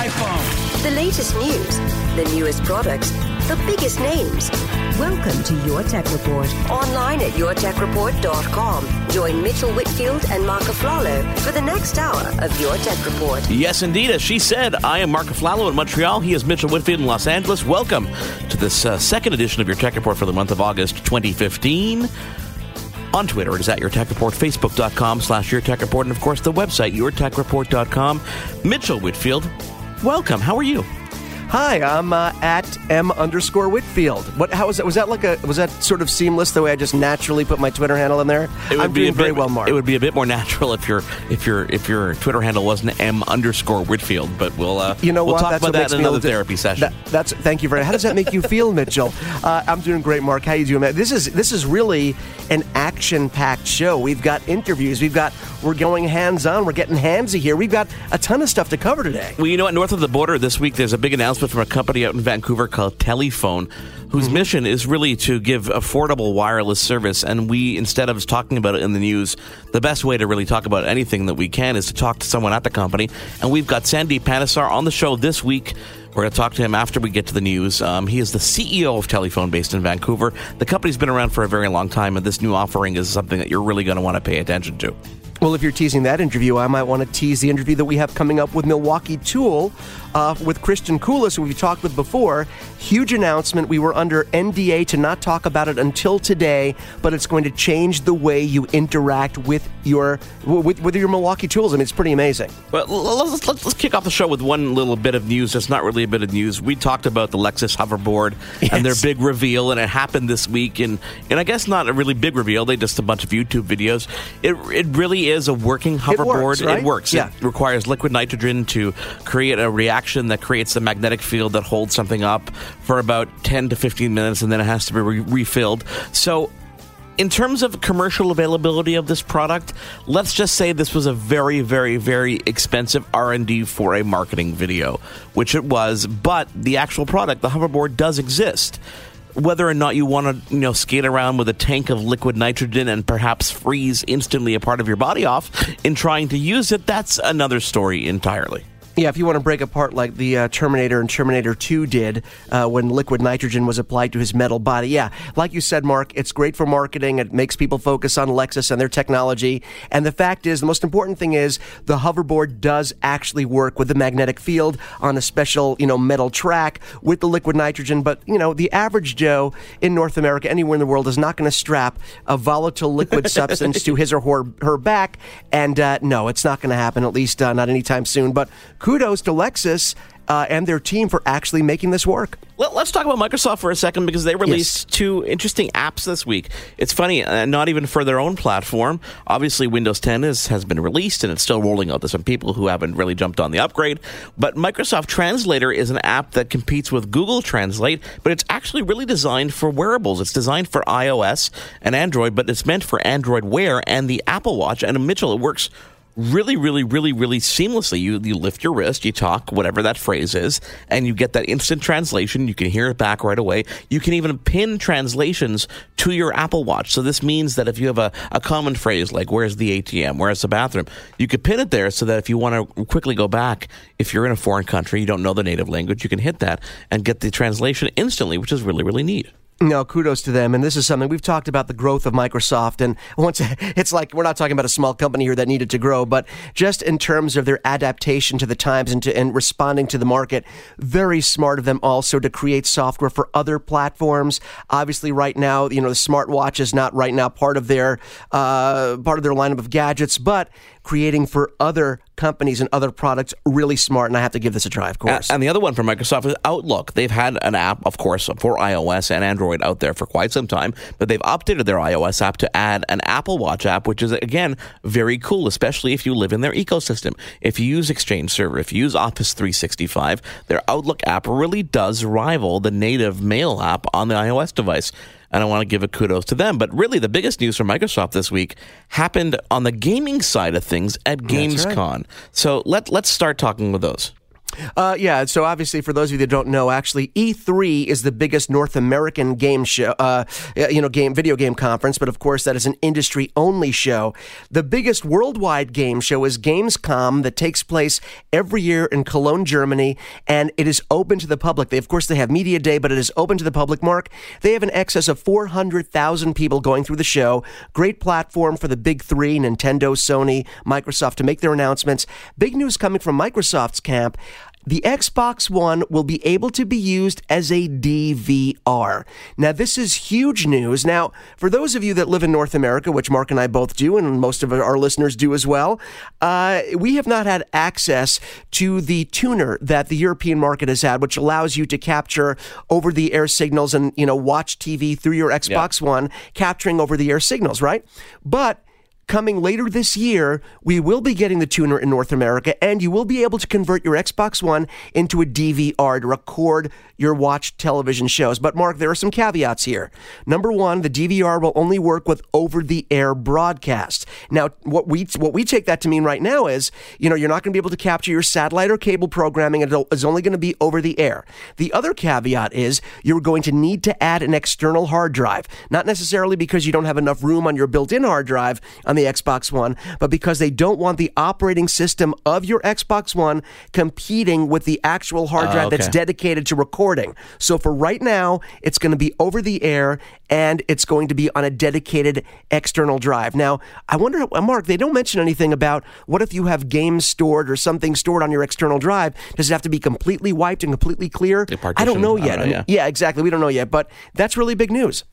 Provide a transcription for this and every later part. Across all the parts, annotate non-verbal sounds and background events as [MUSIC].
iPhone. The latest news, the newest products, the biggest names. Welcome to Your Tech Report. Online at yourtechreport.com. Join Mitchell Whitfield and Mark Aflalo for the next hour of Your Tech Report. Yes, indeed. As she said, I am Mark Aflalo in Montreal. He is Mitchell Whitfield in Los Angeles. Welcome to this uh, second edition of Your Tech Report for the month of August 2015 on Twitter. It is at Your Tech Report, Facebook.com slash Your Tech Report, and of course the website, YourTechReport.com. Mitchell Whitfield, welcome. How are you? Hi, I'm uh, at m underscore Whitfield. What? How was that? Was that like a? Was that sort of seamless the way I just naturally put my Twitter handle in there? It would I'm be doing a very bit, well, Mark. It would be a bit more natural if your if your if your Twitter handle wasn't m underscore Whitfield. But we'll uh, you know we'll what? talk That's about that in another therapy session. That, that's thank you very. Much. How does that make you feel, [LAUGHS] Mitchell? Uh, I'm doing great, Mark. How you doing, man? This is this is really an action-packed show. We've got interviews. We've got we're going hands-on. We're getting handsy here. We've got a ton of stuff to cover today. Well, you know what? North of the border this week, there's a big announcement from a company out in Vancouver called Telephone, whose Mm-hmm. mission is really to give affordable wireless service. And we, instead of talking about it in the news, the best way to really talk about anything that we can is to talk to someone at the company. And we've got Sandy Panesar on the show this week. We're going to talk to him after we get to the news. Um, he is the CEO of Telephone based in Vancouver. The company's been around for a very long time, and this new offering is something that you're really going to want to pay attention to. Well, if you're teasing that interview, I might want to tease the interview that we have coming up with Milwaukee Tool uh, with Christian Koulis, who we've talked with before. Huge announcement. We were under NDA to not talk about it until today, but it's going to change the way you interact with your with, with your Milwaukee Tools. I mean, it's pretty amazing. Well, let's, let's, let's kick off the show with one little bit of news that's not really a bit of news. We talked about the Lexus hoverboard and their big reveal, and it happened this week. And, and I guess not a really big reveal, they just a bunch of YouTube videos. It, it really is a working hoverboard. works, right? It works. Yeah. It requires liquid nitrogen to create a reaction that creates a magnetic field that holds something up for about 10 to 15 minutes, and then it has to be re- refilled. So in terms of commercial availability of this product, let's just say this was a very, very, very expensive R and D for a marketing video, which it was. But the actual product, the hoverboard, does exist. Whether or not you want to, you know, skate around with a tank of liquid nitrogen and perhaps freeze instantly a part of your body off in trying to use it, that's another story entirely. Yeah, if you want to break apart like the uh, Terminator and Terminator 2 did uh, when liquid nitrogen was applied to his metal body. Yeah, like you said, Mark, it's great for marketing. It makes people focus on Lexus and their technology. And the fact is, the most important thing is the hoverboard does actually work with the magnetic field on a special, you know, metal track with the liquid nitrogen. But, you know, the average Joe in North America, anywhere in the world, is not going to strap a volatile liquid [LAUGHS] substance to his or her, her back. And uh, no, it's not going to happen, at least uh, not anytime soon. But kudos to Lexus uh, and their team for actually making this work. Well, let's talk about Microsoft for a second because they released two interesting apps this week. It's funny, uh, not even for their own platform. Obviously, Windows 10 is, has been released and it's still rolling out to some people who haven't really jumped on the upgrade. But Microsoft Translator is an app that competes with Google Translate, but it's actually really designed for wearables. It's designed for iOS and Android, but it's meant for Android Wear and the Apple Watch. And Mitchell, it works really, really, really, really seamlessly. You you lift your wrist, you talk whatever that phrase is, and you get that instant translation. You can hear it back right away. You can even pin translations to your Apple Watch. So this means that if you have a, a common phrase like "Where's the ATM?" "Where's the bathroom?" you could pin it there so that if you want to quickly go back, if you're in a foreign country, you don't know the native language, you can hit that and get the translation instantly, which is really, really neat. No, kudos to them. And this is something we've talked about the growth of Microsoft. And [LAUGHS] once it's like we're not talking about a small company here that needed to grow, but just in terms of their adaptation to the times and to and responding to the market, very smart of them also to create software for other platforms. Obviously, right now, you know, the smartwatch is not right now part of their uh, part of their lineup of gadgets, but creating for other companies and other products really smart. And I have to give this a try, of course. And the other one from Microsoft is Outlook. They've had an app, of course, for iOS and Android out there for quite some time, but they've updated their iOS app to add an Apple Watch app, which is, again, very cool, especially if you live in their ecosystem. If you use Exchange Server, if you use Office 365, their Outlook app really does rival the native mail app on the iOS device and I want to give a kudos to them. But really, the biggest news from Microsoft this week happened on the gaming side of things at Gamescom. Right. So let let's start talking with those. Uh, yeah, so obviously, for those of you that don't know, actually, E3 is the biggest North American game show, uh, you know, game video game conference. But of course, that is an industry only show. The biggest worldwide game show is Gamescom, that takes place every year in Cologne, Germany, and it is open to the public. They, of course, they have media day, but it is open to the public. Mark, they have an excess of 400,000 people going through the show. Great platform for the big three: Nintendo, Sony, Microsoft, to make their announcements. Big news coming from Microsoft's camp the Xbox One will be able to be used as a DVR. Now, this is huge news. Now, for those of you that live in North America, which Mark and I both do, and most of our listeners do as well, uh, we have not had access to the tuner that the European market has had, which allows you to capture over the air signals and, you know, watch TV through your Xbox yeah. One, capturing over the air signals, right? But Coming later this year, we will be getting the tuner in North America, and you will be able to convert your Xbox One into a DVR to record your watched television shows. But, Mark, there are some caveats here. Number one, the DVR will only work with over the air broadcast. Now, what we, what we take that to mean right now is, you know, you're not going to be able to capture your satellite or cable programming, and it's only going to be over the air. The other caveat is you're going to need to add an external hard drive, not necessarily because you don't have enough room on your built in hard drive on the the Xbox One, but because they don't want the operating system of your Xbox One competing with the actual hard ah, drive uh, okay. that's dedicated to recording. So for right now, it's going to be over the air and it's going to be on a dedicated external drive. Now, I wonder, uh, Mark, they don't mention anything about what if you have games stored or something stored on your external drive? Does it have to be completely wiped and completely clear? I don't know yet. Yeah. yeah, exactly. We don't know yet, but that's really big news.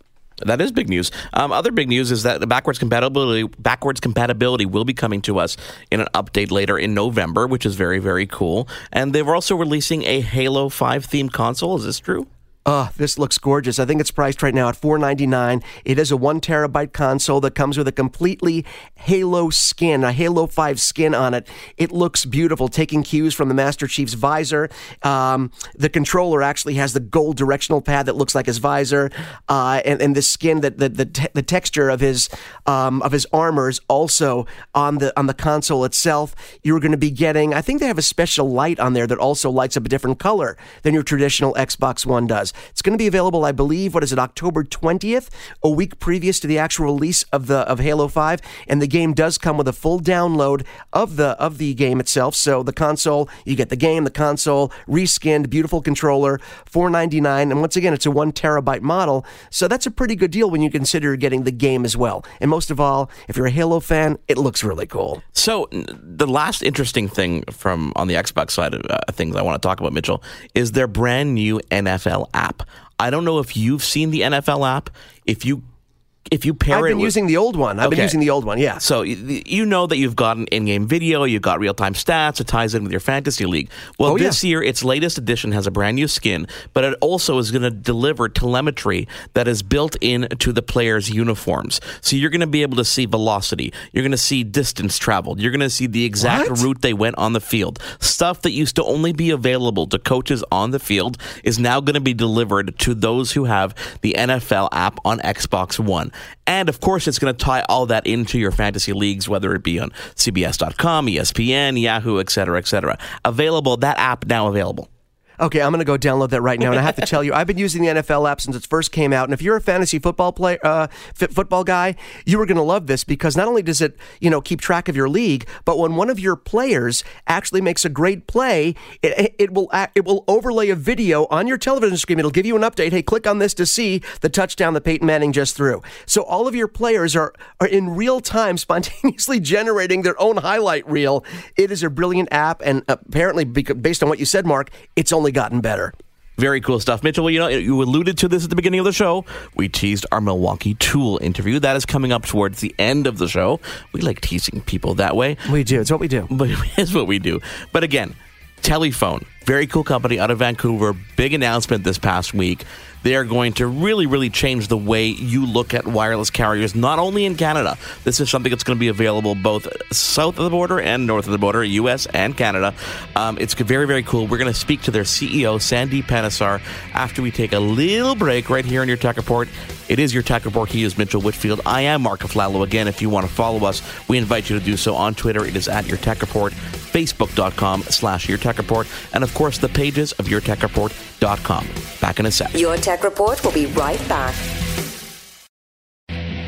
That is big news. Um, other big news is that the backwards compatibility backwards compatibility will be coming to us in an update later in November, which is very very cool. And they were also releasing a Halo Five themed console. Is this true? Oh, this looks gorgeous. I think it's priced right now at 499. It is a one terabyte console that comes with a completely Halo skin, a Halo 5 skin on it. It looks beautiful, taking cues from the Master Chief's visor. Um, the controller actually has the gold directional pad that looks like his visor, uh, and, and the skin that the, the, te- the texture of his um, of his armor is also on the on the console itself. You're going to be getting. I think they have a special light on there that also lights up a different color than your traditional Xbox One does. It's going to be available, I believe, what is it, October 20th, a week previous to the actual release of the of Halo 5, and the game does come with a full download of the of the game itself. So the console, you get the game, the console, reskinned, beautiful controller, 499, and once again, it's a 1 terabyte model. So that's a pretty good deal when you consider getting the game as well. And most of all, if you're a Halo fan, it looks really cool. So the last interesting thing from on the Xbox side of uh, things I want to talk about, Mitchell, is their brand new NFL app. I don't know if you've seen the NFL app. If you if you pair I've been with, using the old one. I've okay. been using the old one. Yeah. So you know that you've got an in-game video, you've got real-time stats. It ties in with your fantasy league. Well, oh, this yeah. year its latest edition has a brand new skin, but it also is going to deliver telemetry that is built into the players' uniforms. So you're going to be able to see velocity. You're going to see distance traveled. You're going to see the exact what? route they went on the field. Stuff that used to only be available to coaches on the field is now going to be delivered to those who have the NFL app on Xbox One. And of course, it's going to tie all that into your fantasy leagues, whether it be on CBS.com, ESPN, Yahoo, etc., etc. Available, that app now available. Okay, I'm going to go download that right now. And I have to tell you, I've been using the NFL app since it first came out. And if you're a fantasy football player, uh, football guy, you are going to love this because not only does it, you know, keep track of your league, but when one of your players actually makes a great play, it, it will it will overlay a video on your television screen. It'll give you an update. Hey, click on this to see the touchdown that Peyton Manning just threw. So all of your players are are in real time [LAUGHS] spontaneously generating their own highlight reel. It is a brilliant app, and apparently, based on what you said, Mark, it's only only gotten better. Very cool stuff. Mitchell, well, you know, you alluded to this at the beginning of the show. We teased our Milwaukee Tool interview. That is coming up towards the end of the show. We like teasing people that way. We do. It's what we do. [LAUGHS] But it's what we do. But again, Telephone, very cool company out of Vancouver. Big announcement this past week. They are going to really, really change the way you look at wireless carriers, not only in Canada. This is something that's going to be available both south of the border and north of the border, US and Canada. Um, it's very, very cool. We're going to speak to their CEO, Sandy Panesar, after we take a little break right here on your Tech Report. It is your Tech Report. He is Mitchell Whitfield. I am Mark Aflalo. Again, if you want to follow us, we invite you to do so on Twitter. It is at your Tech Report, facebook.com slash your Tech Report, and of course the pages of yourtechreport.com. Back in a sec. Your Tech Report will be right back.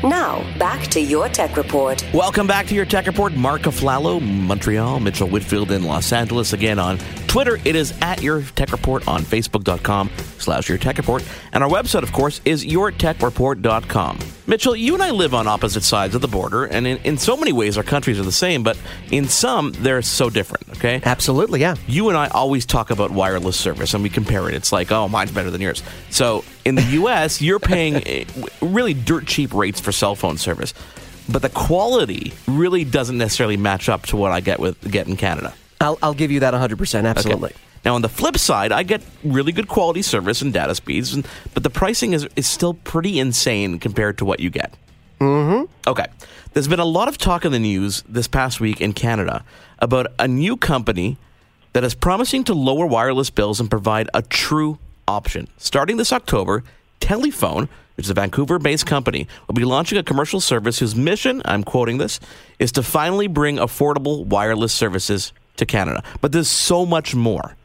Now, back to your Tech Report. Welcome back to your Tech Report. Mark Aflalo, Montreal, Mitchell Whitfield in Los Angeles. Again on Twitter, it is at your Tech Report on Facebook.com slash your Tech Report. And our website, of course, is yourtechreport.com. Mitchell, you and I live on opposite sides of the border, and in, in so many ways our countries are the same, but in some they're so different, okay? Absolutely, yeah. You and I always talk about wireless service and we compare it. It's like, oh, mine's better than yours. So in the US, [LAUGHS] you're paying eh, really dirt cheap rates for cell phone service. But the quality really doesn't necessarily match up to what I get with get in Canada. I'll, I'll give you that 100%, absolutely. Okay. Now, on the flip side, I get really good quality service and data speeds, and, but the pricing is, is still pretty insane compared to what you get. Mm-hmm. Okay. There's been a lot of talk in the news this past week in Canada about a new company that is promising to lower wireless bills and provide a true option. Starting this October, Telephone, which is a Vancouver based company, will be launching a commercial service whose mission, I'm quoting this, is to finally bring affordable wireless services to Canada. But there's so much more.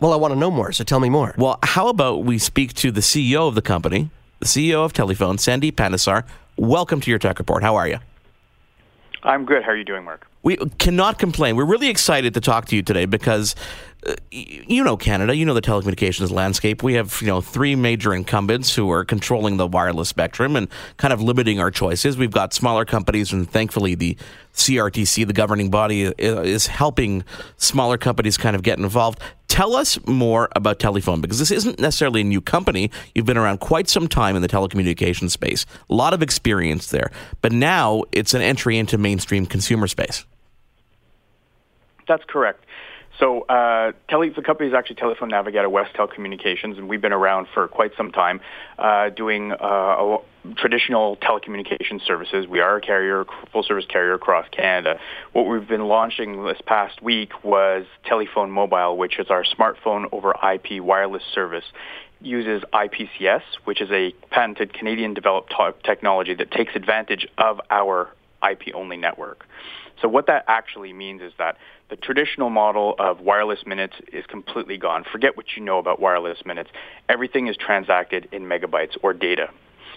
Well, I want to know more, so tell me more. Well, how about we speak to the CEO of the company, the CEO of Telephone, Sandy Panesar. Welcome to your Tech Report. How are you? I'm good. How are you doing, Mark? We cannot complain. We're really excited to talk to you today because uh, you know Canada, you know the telecommunications landscape. We have you know three major incumbents who are controlling the wireless spectrum and kind of limiting our choices. We've got smaller companies, and thankfully the CRTC, the governing body, is helping smaller companies kind of get involved. Tell us more about Telephone because this isn't necessarily a new company. You've been around quite some time in the telecommunications space, a lot of experience there, but now it's an entry into mainstream consumer space. That's correct. So, uh, tele- the company is actually Telephone Navigator West Telecommunications, and we've been around for quite some time uh, doing uh, traditional telecommunications services. We are a carrier, full service carrier across Canada. What we've been launching this past week was Telephone Mobile, which is our smartphone over IP wireless service uses IPCS, which is a patented Canadian developed t- technology that takes advantage of our IP only network. So what that actually means is that the traditional model of wireless minutes is completely gone. Forget what you know about wireless minutes. Everything is transacted in megabytes or data.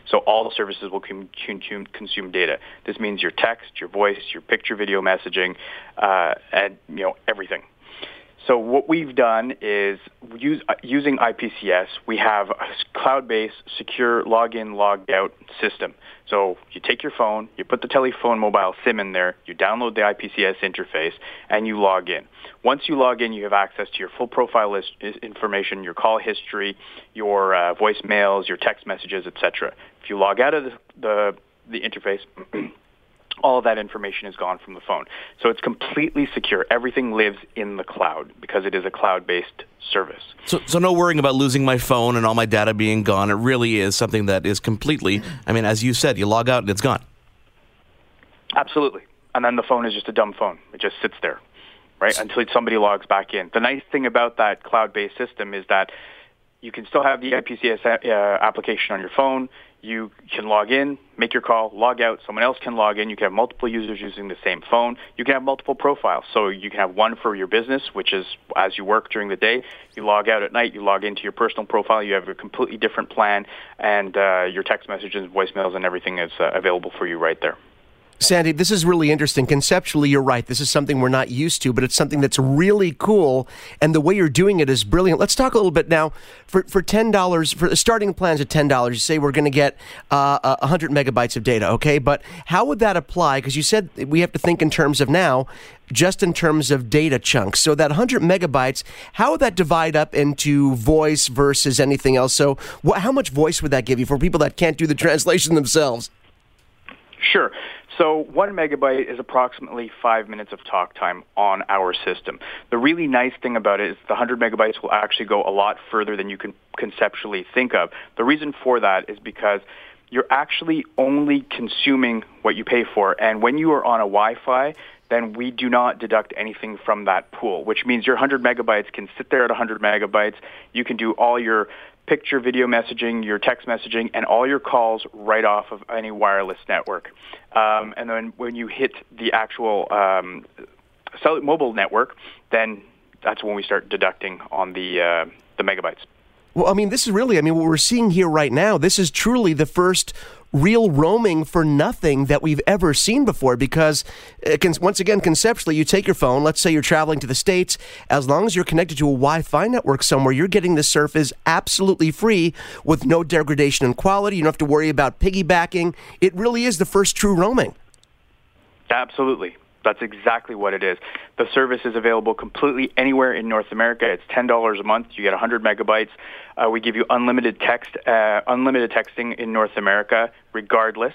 So all the services will consume, consume data. This means your text, your voice, your picture, video messaging, uh, and you know everything. So what we've done is use, uh, using IPCS, we have a cloud-based secure login, log out system. So you take your phone, you put the telephone mobile SIM in there, you download the IPCS interface, and you log in. Once you log in, you have access to your full profile list information, your call history, your uh, voicemails, your text messages, etc. If you log out of the, the, the interface, [CLEARS THROAT] all of that information is gone from the phone. So it's completely secure. Everything lives in the cloud because it is a cloud-based service. So, so no worrying about losing my phone and all my data being gone. It really is something that is completely, I mean, as you said, you log out and it's gone. Absolutely. And then the phone is just a dumb phone. It just sits there, right, until somebody logs back in. The nice thing about that cloud-based system is that you can still have the IPCS uh, application on your phone you can log in, make your call, log out. Someone else can log in. You can have multiple users using the same phone. You can have multiple profiles. So you can have one for your business, which is as you work during the day. You log out at night. You log into your personal profile. You have a completely different plan, and uh, your text messages, voicemails, and everything is uh, available for you right there. Sandy, this is really interesting. Conceptually, you're right. This is something we're not used to, but it's something that's really cool. And the way you're doing it is brilliant. Let's talk a little bit now. For for ten dollars, for the starting plans at ten dollars, you say we're going to get uh, hundred megabytes of data. Okay, but how would that apply? Because you said we have to think in terms of now, just in terms of data chunks. So that hundred megabytes, how would that divide up into voice versus anything else? So wh- how much voice would that give you for people that can't do the [LAUGHS] translation themselves? Sure. So one megabyte is approximately five minutes of talk time on our system. The really nice thing about it is the 100 megabytes will actually go a lot further than you can conceptually think of. The reason for that is because you're actually only consuming what you pay for. And when you are on a Wi-Fi, then we do not deduct anything from that pool, which means your 100 megabytes can sit there at 100 megabytes. You can do all your picture, video messaging, your text messaging, and all your calls right off of any wireless network. Um, and then when you hit the actual um, mobile network, then that's when we start deducting on the uh, the megabytes. Well, I mean, this is really, I mean, what we're seeing here right now, this is truly the first real roaming for nothing that we've ever seen before because uh, once again conceptually you take your phone let's say you're traveling to the states as long as you're connected to a wi-fi network somewhere you're getting the service absolutely free with no degradation in quality you don't have to worry about piggybacking it really is the first true roaming absolutely that's exactly what it is. The service is available completely anywhere in North America. It's ten dollars a month. You get 100 megabytes. Uh, we give you unlimited text, uh, unlimited texting in North America, regardless.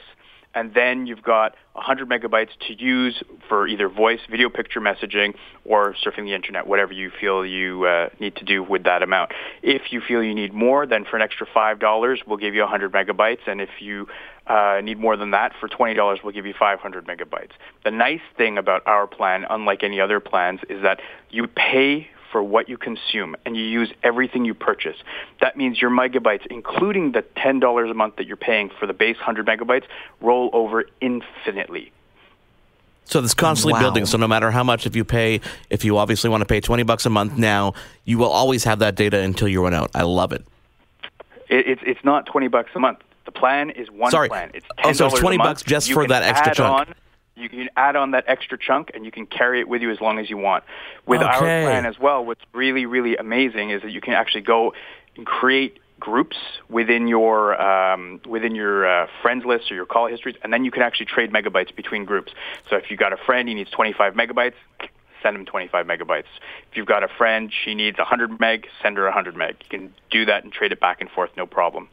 And then you've got 100 megabytes to use for either voice, video, picture messaging, or surfing the internet, whatever you feel you uh, need to do with that amount. If you feel you need more, then for an extra $5, we'll give you 100 megabytes. And if you uh, need more than that, for $20, we'll give you 500 megabytes. The nice thing about our plan, unlike any other plans, is that you pay for what you consume and you use everything you purchase. That means your megabytes, including the $10 a month that you're paying for the base 100 megabytes, roll over infinitely. So it's constantly wow. building. So no matter how much, if you pay, if you obviously want to pay 20 bucks a month now, you will always have that data until you run out. I love it. it it's, it's not 20 bucks a month. The plan is one Sorry. plan. It's $10 oh, so it's 20 bucks just you for that extra chunk. On, you can add on that extra chunk and you can carry it with you as long as you want. With okay. our plan as well, what's really, really amazing is that you can actually go and create groups within your um, within your uh, friends list or your call histories, and then you can actually trade megabytes between groups. So if you've got a friend, he needs 25 megabytes, send him 25 megabytes. If you've got a friend, she needs 100 meg, send her 100 meg. You can do that and trade it back and forth, no problem.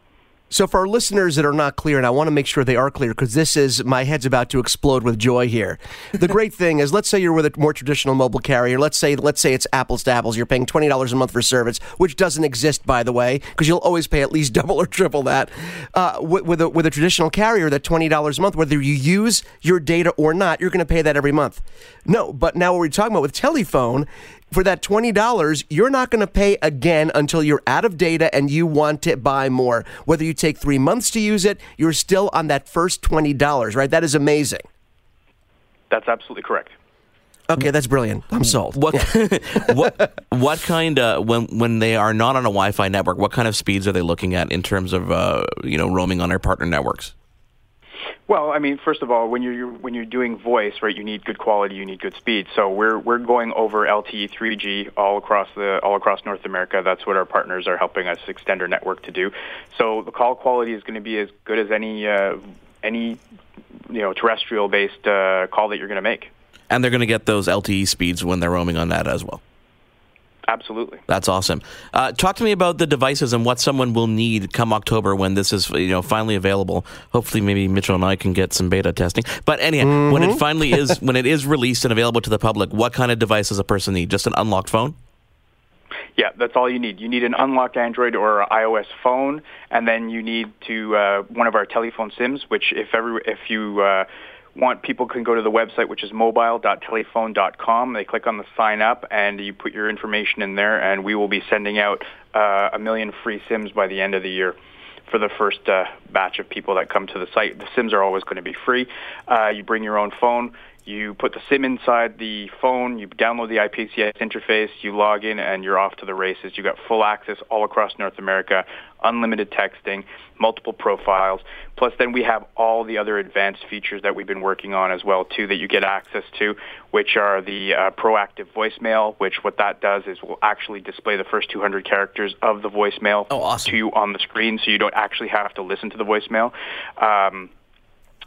So, for our listeners that are not clear, and I want to make sure they are clear because this is my head's about to explode with joy here. The great [LAUGHS] thing is, let's say you're with a more traditional mobile carrier. Let's say, let's say it's apples to apples. You're paying twenty dollars a month for service, which doesn't exist, by the way, because you'll always pay at least [LAUGHS] double or triple that. Uh, with, with, a, with a traditional carrier, that twenty dollars a month, whether you use your data or not, you're going to pay that every month. No, but now what we're talking about with telephone for that $20, you're not going to pay again until you're out of data and you want to buy more. Whether you take three months to use it, you're still on that first $20, right? That is amazing. That's absolutely correct. Okay, that's brilliant. I'm sold. What [LAUGHS] what [LAUGHS] what kind of when when they are not on a Wi-Fi network? What kind of speeds are they looking at in terms of uh, you know roaming on their partner networks? Well, I mean, first of all, when you're when you're doing voice, right, you need good quality, you need good speed. So we're we're going over LTE 3G all across the all across North America. That's what our partners are helping us extend our network to do. So the call quality is going to be as good as any uh, any you know terrestrial based uh, call that you're going to make. And they're going to get those LTE speeds when they're roaming on that as well. Absolutely. That's awesome. Uh, talk to me about the devices and what someone will need come October when this is you know finally available. Hopefully, maybe Mitchell and I can get some beta testing. But anyhow, mm-hmm. when it mm-hmm. finally is [LAUGHS] when it is released and available to the public, what kind of device does a person need? Just an unlocked phone? Yeah, that's all you need. You need an unlocked Android or iOS phone, and then you need to uh, one of our telephone SIMs. Which, if every if you uh, want people can go to the website, which is mobile.telephone.com. They click on the sign up, and you put your information in there, and we will be sending out uh, a million free SIMs by the end of the year for the first uh, batch of people that come to the site. The SIMs are always going to be free. Uh, you bring your own phone. You put the SIM inside the phone, you download the IPCS interface, you log in, and you're off to the races. You got full access all across North America, unlimited texting, multiple profiles. Plus, then we have all the other advanced features that we've been working on as well too that you get access to, which are the uh, proactive voicemail. Which what that does is will actually display the first 200 characters of the voicemail oh, awesome. to you on the screen, so you don't actually have to listen to the voicemail. Um,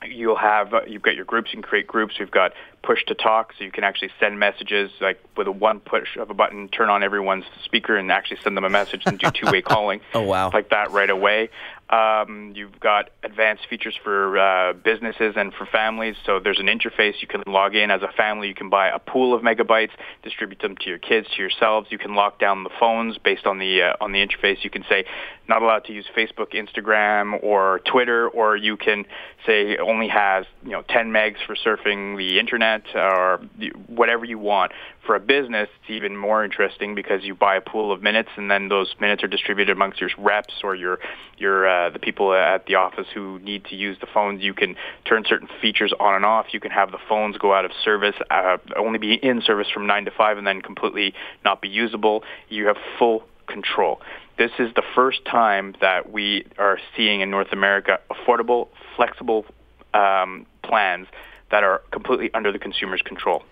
you'll have uh, you've got your groups you can create groups. We've got push to talk so you can actually send messages like with a one push of a button turn on everyone's speaker and actually send them a message and do two way [LAUGHS] calling. Oh wow. Like that right away um, you've got advanced features for uh, businesses and for families. So there's an interface you can log in as a family. You can buy a pool of megabytes, distribute them to your kids, to yourselves. You can lock down the phones based on the uh, on the interface. You can say not allowed to use Facebook, Instagram, or Twitter, or you can say only has you know 10 megs for surfing the internet or whatever you want. For a business, it's even more interesting because you buy a pool of minutes, and then those minutes are distributed amongst your reps or your your uh, the people at the office who need to use the phones. You can turn certain features on and off. You can have the phones go out of service, uh, only be in service from nine to five, and then completely not be usable. You have full control. This is the first time that we are seeing in North America affordable, flexible um, plans that are completely under the consumer's control.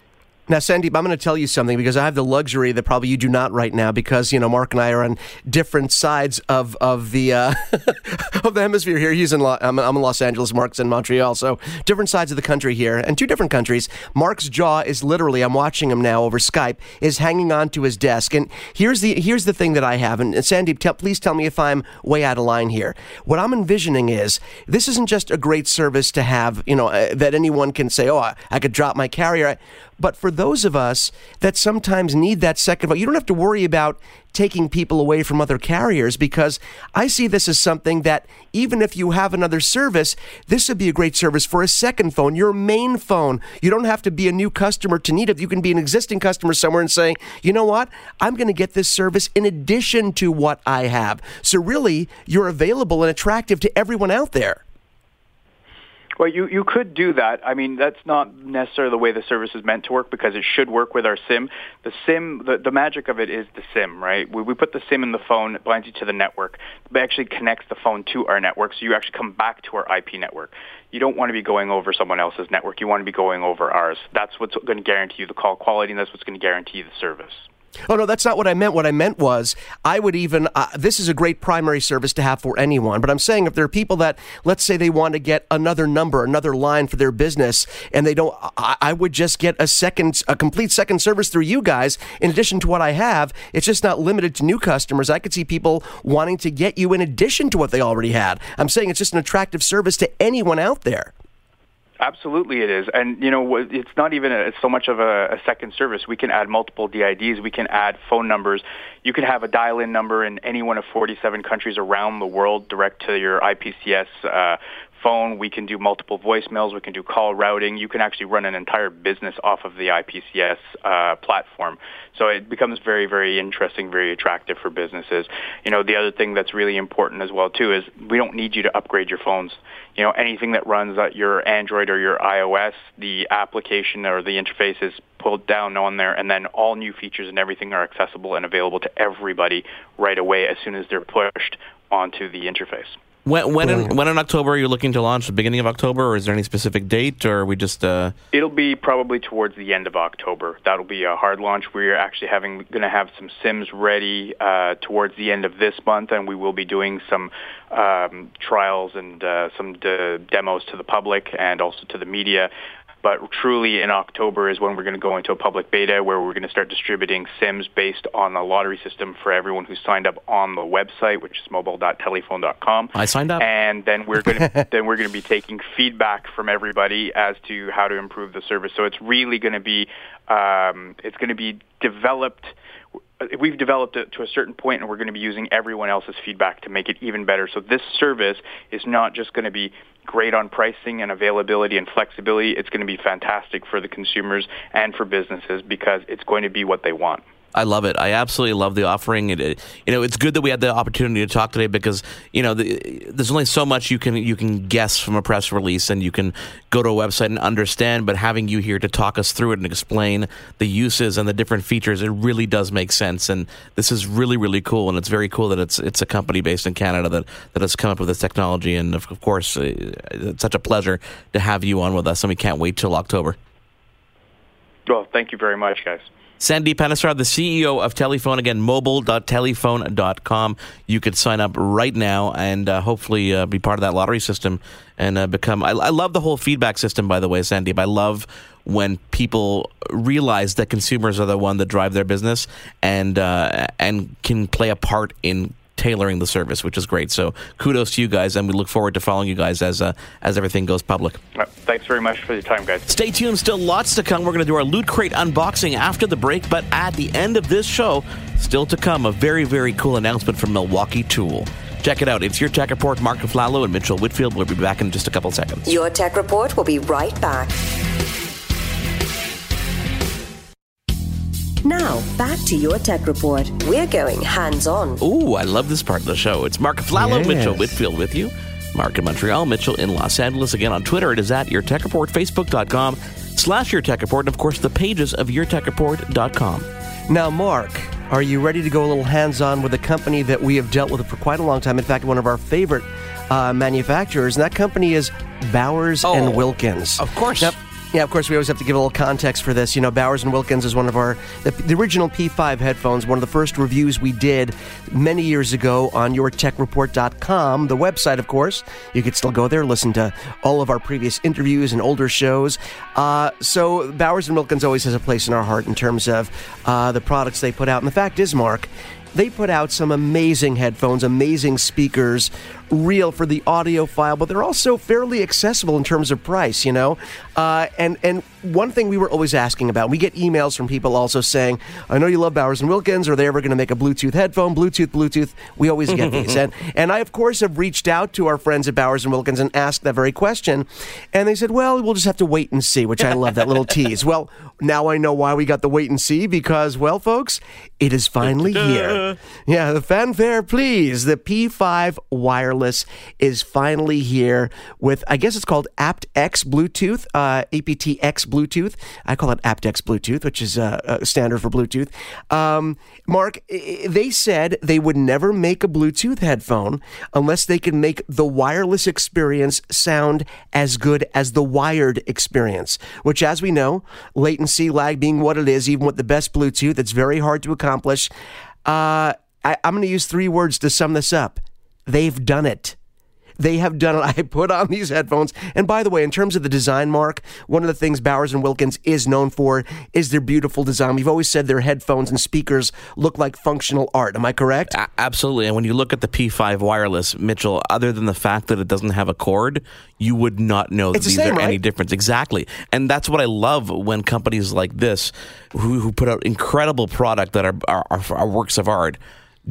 Now, Sandeep, I'm going to tell you something because I have the luxury that probably you do not right now because, you know, Mark and I are on different sides of, of the uh, [LAUGHS] of the hemisphere here. He's in Lo- I'm, I'm in Los Angeles, Mark's in Montreal. So different sides of the country here and two different countries. Mark's jaw is literally, I'm watching him now over Skype, is hanging on to his desk. And here's the here's the thing that I have. And, Sandeep, tell, please tell me if I'm way out of line here. What I'm envisioning is this isn't just a great service to have, you know, uh, that anyone can say, oh, I, I could drop my carrier. But for those of us that sometimes need that second vote, you don't have to worry about taking people away from other carriers because I see this as something that even if you have another service, this would be a great service for a second phone, your main phone. You don't have to be a new customer to need it. You can be an existing customer somewhere and say, you know what? I'm going to get this service in addition to what I have. So really, you're available and attractive to everyone out there. Well, you, you could do that. I mean, that's not necessarily the way the service is meant to work because it should work with our SIM. The SIM, the, the magic of it is the SIM, right? We, we put the SIM in the phone, it binds you to the network. It actually connects the phone to our network, so you actually come back to our IP network. You don't want to be going over someone else's network. You want to be going over ours. That's what's going to guarantee you the call quality, and that's what's going to guarantee you the service. Oh no, that's not what I meant. What I meant was I would even. Uh, this is a great primary service to have for anyone. But I'm saying if there are people that, let's say, they want to get another number, another line for their business, and they don't, I, I would just get a second, a complete second service through you guys. In addition to what I have, it's just not limited to new customers. I could see people wanting to get you in addition to what they already had. I'm saying it's just an attractive service to anyone out there. Absolutely, it is, and you know it's not even a, so much of a, a, second service. We can add multiple DIDs. We can add phone numbers. You can have a dial-in number in any one of 47 countries around the world, direct to your IPCS uh, phone. We can do multiple voicemails. We can do call routing. You can actually run an entire business off of the IPCS uh, platform. So it becomes very, very interesting, very attractive for businesses. You know, the other thing that's really important as well too is we don't need you to upgrade your phones. You know, anything that runs your Android or your iOS, the application or the interface is pulled down on there, and then all new features and everything are accessible and available to everybody right away as soon as they're pushed onto the interface. When when in, when in October are you looking to launch? The beginning of October, or is there any specific date, or are we just? Uh... It'll be probably towards the end of October. That'll be a hard launch. We're actually having going to have some sims ready uh, towards the end of this month, and we will be doing some um, trials and uh, some de- demos to the public and also to the media but truly in October is when we're going to go into a public beta where we're going to start distributing SIMs based on the lottery system for everyone who signed up on the website, which is mobile.telephone.com. I signed up, and then we're going [LAUGHS] to then we're going to be taking feedback from everybody as to how to improve the service. So it's really going to be um, it's going to be developed Uh, we've developed it to a certain point and we're going to be using everyone else's feedback to make it even better. So this service is not just going to be great on pricing and availability and flexibility. It's going to be fantastic for the consumers and for businesses because it's going to be what they want. I love it. I absolutely love the offering. It, it, you know, it's good that we had the opportunity to talk today because you know the, there's only so much you can you can guess from a press release, and you can go to a website and understand. But having you here to talk us through it and explain the uses and the different features, it really does make sense. And this is really really cool, and it's very cool that it's it's a company based in Canada that that has come up with this technology. And of, of course, uh, it's such a pleasure to have you on with us, and we can't wait till October. Well, thank you very much, guys. Sandeep Panesar, the CEO of Telephone, again, mobile.telephone.com. You could sign up right now and uh, hopefully uh, be part of that lottery system and uh, become. I, I, love the whole feedback system, by the way, Sandeep. I love when people realize that consumers are the one that drive their business and uh, and can play a part in tailoring the service, which is great. So kudos to you guys, and we look forward to following you guys as uh, as everything goes public. thanks very much for your time, guys. Stay tuned. Still lots to come. We're going to do our Loot Crate unboxing after the break, but at the end of this show, still to come, a very very cool announcement from Milwaukee Tool. Check it out. It's your Tech Report. Mark Aflalo and Mitchell Whitfield. We'll be back in just a couple seconds. Your Tech Report will be right back. Now, back to your tech report. We're going hands on. Ooh, I love this part of the show. It's Mark Aflalo, yes. Mitchell Whitfield with you. Mark in Montreal, Mitchell in Los Angeles. Again on Twitter, it is at Your Tech Report, Facebook.com slash Your Tech Report, and of course the pages of YourTechReport.com. Now, Mark, are you ready to go a little hands on with a company that we have dealt with for quite a long time? In fact, one of our favorite uh, manufacturers, and that company is Bowers oh, and Wilkins. Of course. Now, yeah, of course, we always have to give a little context for this. You know, Bowers and Wilkins is one of our the, the, original P5 headphones. One of the first reviews we did many years ago on YourTechReport.com, the website, of course. You could still go there, listen to all of our previous interviews and older shows. Uh, so Bowers and Wilkins always has a place in our heart in terms of uh, the products they put out. And the fact is, Mark, they put out some amazing headphones, amazing speakers, real for the audiophile, but they're also fairly accessible in terms of price, you know? Uh, and, and one thing we were always asking about, we get emails from people also saying, I know you love Bowers and Wilkins. Are they ever going to make a Bluetooth headphone? Bluetooth, Bluetooth. We always get these. [LAUGHS] And, and I, of course, have reached out to our friends at Bowers and Wilkins and asked that very question. And they said, well, we'll just have to wait and see, which I love that little tease. [LAUGHS] Well, now I know why we got the wait and see because, well, folks, it is finally here. Yeah, the fanfare, please. The P5 wireless is finally here with, I guess it's called aptX Bluetooth, uh, aptX Bluetooth. I call it aptX Bluetooth, which is uh, uh, standard for Bluetooth. Um, Mark, they said they would never make a Bluetooth headphone unless they could make the wireless experience sound as good as the wired experience, which, as we know, latency lag being what it is, even with the best Bluetooth, it's very hard to accomplish. Uh, I, I'm going to use three words to sum this up. They've done it. They have done it. [LAUGHS] I put on these headphones. And by the way, in terms of the design, Mark, one of the things Bowers and Wilkins is known for is their beautiful design. We've always said their headphones and speakers look like functional art. Am I correct? A- absolutely. And when you look at the P5 wireless, Mitchell, other than the fact that it doesn't have a cord, you would not know that these same, are right? any difference. Exactly. And that's what I love when companies like this, who, who put out incredible product that are, are, are works of art,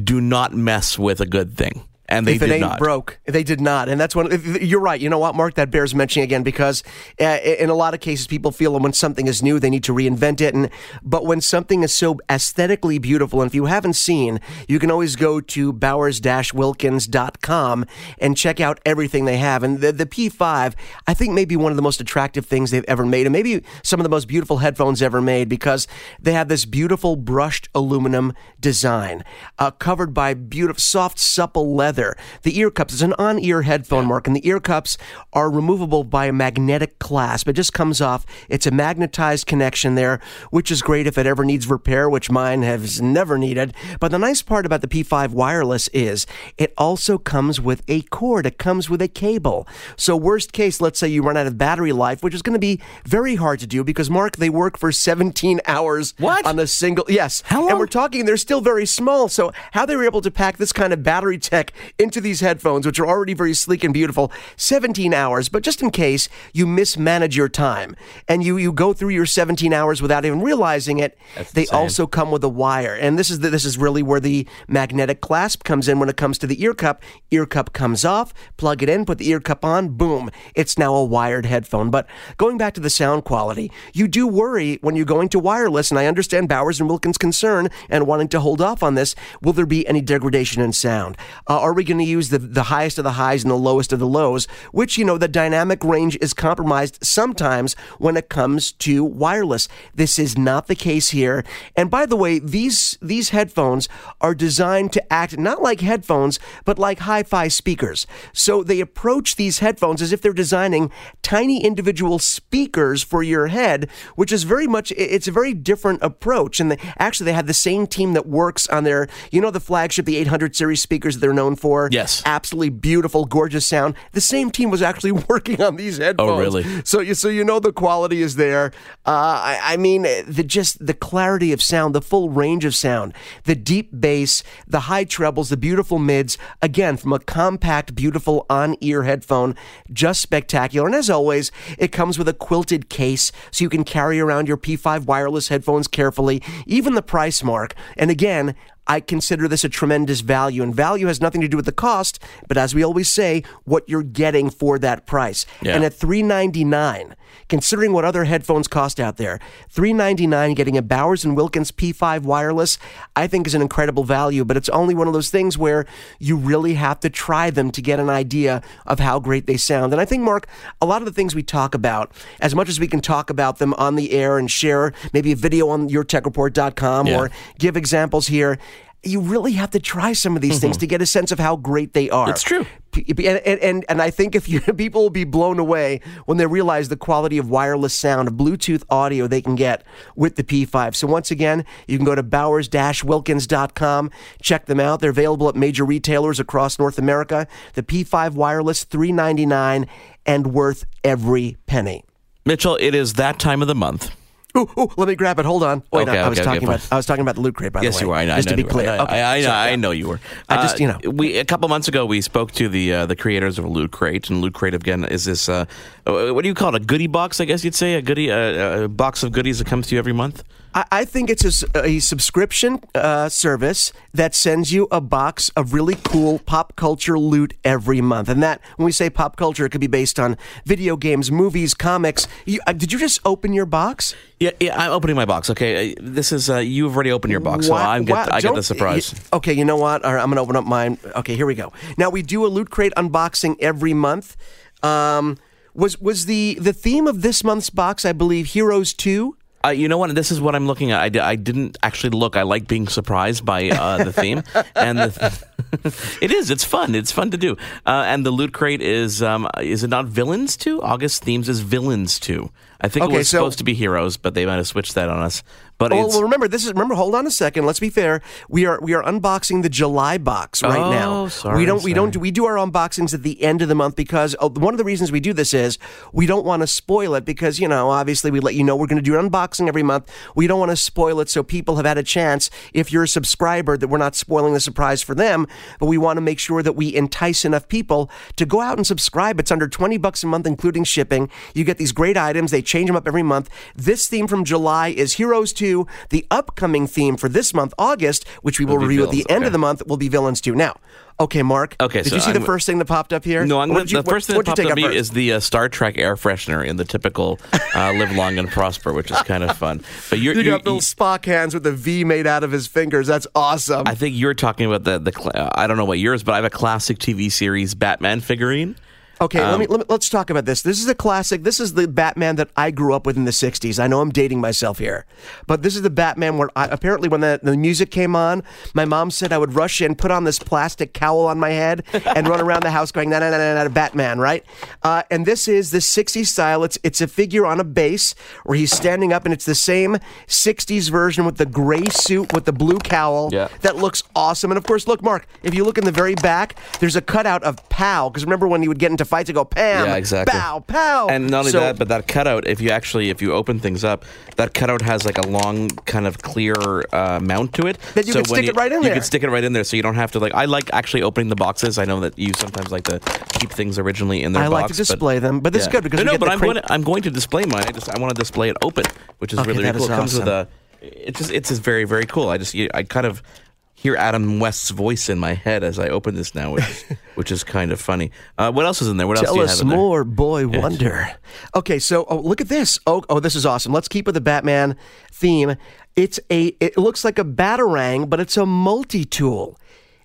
do not mess with a good thing and they if it ain't not. broke, they did not, and that's one. You're right. You know what, Mark? That bears mentioning again because uh, in a lot of cases, people feel that when something is new, they need to reinvent it. And but when something is so aesthetically beautiful, and if you haven't seen, you can always go to Bowers-Wilkins.com and check out everything they have. And the, the P5, I think, may be one of the most attractive things they've ever made, and maybe some of the most beautiful headphones ever made because they have this beautiful brushed aluminum design, uh, covered by beautiful, soft, supple leather The ear cups, it's an on ear headphone, Mark, and the ear cups are removable by a magnetic clasp. It just comes off. It's a magnetized connection there, which is great if it ever needs repair, which mine has never needed. But the nice part about the P5 wireless is it also comes with a cord, it comes with a cable. So, worst case, let's say you run out of battery life, which is going to be very hard to do because, Mark, they work for 17 hours what? on a single. Yes. How long? And we're talking, they're still very small. So, how they were able to pack this kind of battery tech into these headphones, which are already very sleek and beautiful, 17 hours. But just in case you mismanage your time and you, you go through your 17 hours without even realizing it, That's they insane. also come with a wire. And this is the, this is really where the magnetic clasp comes in when it comes to the ear cup. Ear cup comes off, plug it in, put the ear cup on, boom, it's now a wired headphone. But going back to the sound quality, you do worry when you're going to wireless, and I understand Bowers and Wilkins' concern and wanting to hold off on this. Will there be any degradation in sound? Uh, are we going to use the, the highest of the highs and the lowest of the lows? Which, you know, the dynamic range is compromised sometimes when it comes to wireless. This is not the case here. And by the way, these these headphones are designed to act not like headphones, but like hi-fi speakers. So they approach these headphones as if they're designing tiny individual speakers for your head, which is very much it's a very different approach. And they, actually, they have the same team that works on their, you know, the flagship, the 800 series speakers that they're known for. Yes, absolutely beautiful, gorgeous sound. The same team was actually [LAUGHS] working on these headphones. Oh, really? So you so you know the quality is there. Uh, I, I mean, the just the clarity of sound, the full range of sound, the deep bass, the high trebles, the beautiful mids. Again, from a compact, beautiful on-ear headphone, just spectacular. And as always, it comes with a quilted case, so you can carry around your P5 wireless headphones carefully. Even the price mark, and again. I consider this a tremendous value, and value has nothing to do with the cost, but as we always say, what you're getting for that price. Yeah. And at three ninety nine, considering what other headphones cost out there, three ninety nine getting a Bowers and Wilkins P5 wireless, I think is an incredible value. But it's only one of those things where you really have to try them to get an idea of how great they sound. And I think, Mark, a lot of the things we talk about, as much as we can talk about them on the air and share maybe a video on yourtechreport.com Yeah. or give examples here. You really have to try some of these things mm-hmm. to get a sense of how great they are. It's true. And, and, and, and I think if you, [LAUGHS] people will be blown away when they realize the quality of wireless sound, Bluetooth audio they can get with the P5. So once again, you can go to bowers-wilkins.com, check them out. They're available at major retailers across North America. The P5 wireless, 399 and worth every penny. Mitchell, it is that time of the month. Ooh, ooh, let me grab it. Hold on. Wait, Okay, I was okay, talking okay, about. I was talking about the loot crate. By yes, the way, you were. I know. Just I to know be you were. clear. I, okay, I, I, know, sorry, I know you were. I just, Uh, you know. we a couple months ago we spoke to the uh, the creators of Loot Crate, and Loot Crate again is this uh, what do you call it? A goodie box, I guess you'd say, a goodie uh, a box of goodies that comes to you every month. I, I think it's a subscription uh, service that sends you a box of really cool pop culture loot every month. And that, when we say pop culture, it could be based on video games, movies, comics. You, uh, did you just open your box? Yeah, yeah. I'm opening my box. Okay, uh, this is uh, you've already opened your box, so I'm get, I get the surprise. y- Okay, you know what? All right, I'm going to open up mine. Okay, here we go. Now we do a loot crate unboxing every month. Um, was was the the theme of this month's box? I believe Heroes Two. Uh, you know what? This is what I'm looking at. I, I didn't actually look. I like being surprised by uh, the theme, [LAUGHS] and the [LAUGHS] it is. It's fun. It's fun to do. Uh, and the loot crate is um, is it not villains too? August themes is villains too. I think Okay, it was so- supposed to be heroes, but they might have switched that on us. But Oh, well, remember this is remember. Hold on a second. Let's be fair. We are we are unboxing the July box right Oh, now. sorry, we don't we don't we do our unboxings at the end of the month because oh, one of the reasons we do this is we don't want to spoil it because you know obviously we let you know we're going to do an unboxing every month. We don't want to spoil it so people have had a chance if you're a subscriber that we're not spoiling the surprise for them. But we want to make sure that we entice enough people to go out and subscribe. It's under twenty bucks a month including shipping. You get these great items. They change them up every month. This theme from July is Heroes The upcoming theme for this month, August, which we will review at the end okay. of the month, will be Villains 2. Now, okay, Mark. Okay, Did so you see the I'm- first thing that popped up here? no. I'm gonna, you- the first thing that popped up up me is the uh, Star Trek air freshener in the typical uh, "Live Long and Prosper," which is kind of fun. But you're, You you're got little Spock hands with a V made out of his fingers. That's awesome. I think you're talking about the the. cl- uh, I don't know what yours, but I have a classic TV series Batman figurine. Okay, let Um, me, let me let's talk about this. This is a classic. This is the Batman that I grew up with in the '60s. I know I'm dating myself here, but this is the Batman where I, apparently when the, the music came on, my mom said I would rush in, put on this plastic cowl on my head, [LAUGHS] and run around the house going na na na na na Batman, right? Uh, and this is the '60s style. It's it's a figure on a base where he's standing up, and it's the same '60s version with the gray suit with the blue cowl. Yeah. That looks awesome. And of course, look, Mark, if you look in the very back, there's a cutout of Pal Because remember when he would get into fight to go Pam, Yeah, exactly. bow, pow. And not only So- that, but that cutout, if you actually, if you open things up, that cutout has like a long, kind of clear uh, mount to it. That you so can stick it right in you there. You can stick it right in there, so you don't have to like. I like actually opening the boxes. I know that you sometimes like to keep things originally in their I box. like to display them, but this is good because no, no, but the I'm going. To, I'm going to display mine. I just I want to display it open, which is Okay, really, really cool. is It comes with a. It's just it's just very very cool. I just I kind of hear Adam West's voice in my head as I open this now, which is, [LAUGHS] which is kind of funny. Uh, what else is in there? What else Tell do you us have in there? more, boy wonder. Okay, so oh, look at this. Oh, oh, this is awesome. Let's keep with the Batman theme. It's a. It looks like a batarang, but it's a multi-tool.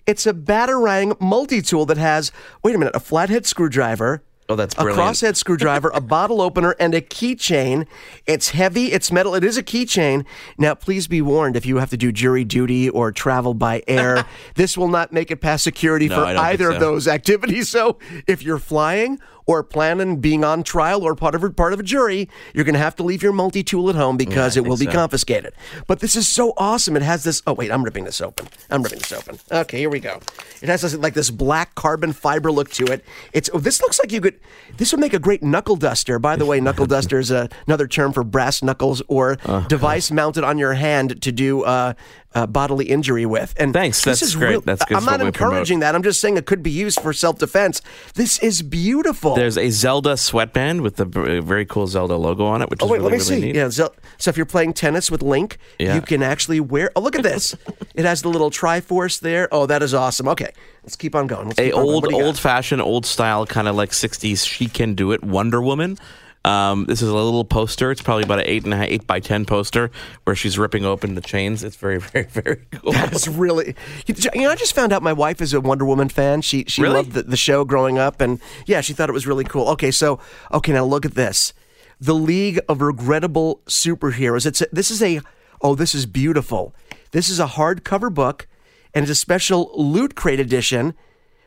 It's a batarang multi-tool that has. Wait a minute, a flathead screwdriver. Oh, that's a crosshead screwdriver, a bottle opener, and a keychain. It's heavy, it's metal, it is a keychain. Now, please be warned if you have to do jury duty or travel by air, [LAUGHS] this will not make it past security No, for either of those activities. So, if you're flying or planning being on trial or part of a, part of a jury, you're going to have to leave your multi tool at home because Yeah, it will be so. confiscated. But this is so awesome. It has this. Oh wait, I'm ripping this open. I'm ripping this open. Okay, here we go. It has this, like this black carbon fiber look to it. It's oh, this looks like you could. This would make a great knuckle duster. By the way, [LAUGHS] knuckle duster is a, another term for brass knuckles or Oh, device mounted on your hand to do. Uh, uh, bodily injury with and Thanks, this that's is great. real- That's good I'm not promote. encouraging that. I'm just saying it could be used for self defense. This is beautiful. There's a Zelda sweatband with the very cool Zelda logo on it, which Oh is wait, really, let me really see. neat. Yeah, so, if you're playing tennis with Link, Yeah. you can actually wear. Oh, look at this! [LAUGHS] it has the little Triforce there. Oh, that is awesome. Okay, let's keep on going. Let's a keep old What do you got? old fashioned old style kind of like 60s she can do it wonder woman um, this is a little poster it's probably about an eight and a half eight by ten poster where she's ripping open the chains it's very [LAUGHS] very very cool That's really. You know, I just found out my wife is a Wonder Woman fan. She she Really? loved the, the show growing up, and yeah, she thought it was really cool. Okay, so okay, now look at this, the League of Regrettable Superheroes. It's a, this is a oh, this is beautiful. This is a hardcover book, and it's a special loot crate edition.